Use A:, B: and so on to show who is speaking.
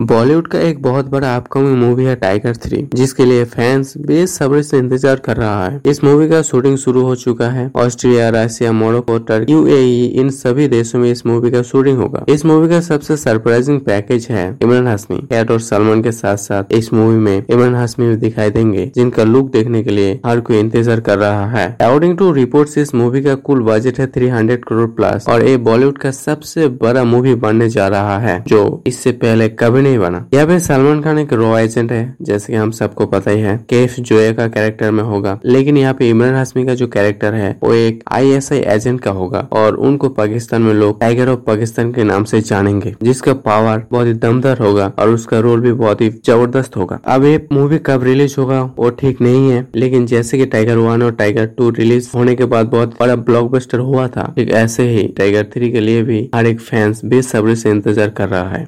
A: बॉलीवुड का एक बहुत बड़ा अपकमिंग मूवी है टाइगर थ्री, जिसके लिए फैंस बेसब्री से इंतज़ार कर रहा है। इस मूवी का शूटिंग शुरू हो चुका है। Australia Russia, Morocco, Turkey, UAE, इन सभी देशों में इस मूवी का शूटिंग होगा। इस मूवी का सबसे सरप्राइजिंग पैकेज है इमरान हाशमी। कैट और सलमान के साथ साथ इस मूवी में इमरान हाशमी भी दिखाई देंगे, जिनका लुक देखने के लिए हर कोई इंतज़ार कर रहा है। अकॉर्डिंग टू रिपोर्ट इस मूवी का कुल बजट है थ्री करोड़ प्लस और ये बॉलीवुड का सबसे बड़ा मूवी बनने जा रहा है, जो इससे पहले कभी नहीं बना। यहाँ पे सलमान खान एक रॉ एजेंट है, जैसे कि हम सबको पता ही है, केफ जोया का कैरेक्टर में होगा। लेकिन यहाँ पे इमरान हाशमी का जो कैरेक्टर है, वो एक आईएसआई एजेंट का होगा, और उनको पाकिस्तान में लोग टाइगर ऑफ़ पाकिस्तान के नाम से जानेंगे, जिसका पावर बहुत ही दमदार होगा, और उसका रोल भी बहुत ही ज़बरदस्त होगा। अब ये मूवी कब रिलीज़ होगा, वो ठीक नहीं है, लेकिन जैसे की टाइगर वन और टाइगर टू रिलीज़ होने के बाद बहुत बड़ा ब्लॉकबस्टर हुआ था ऐसे ही टाइगर थ्री के लिए भी हर एक फैंस बेसब्री से इंतज़ार कर रहा है।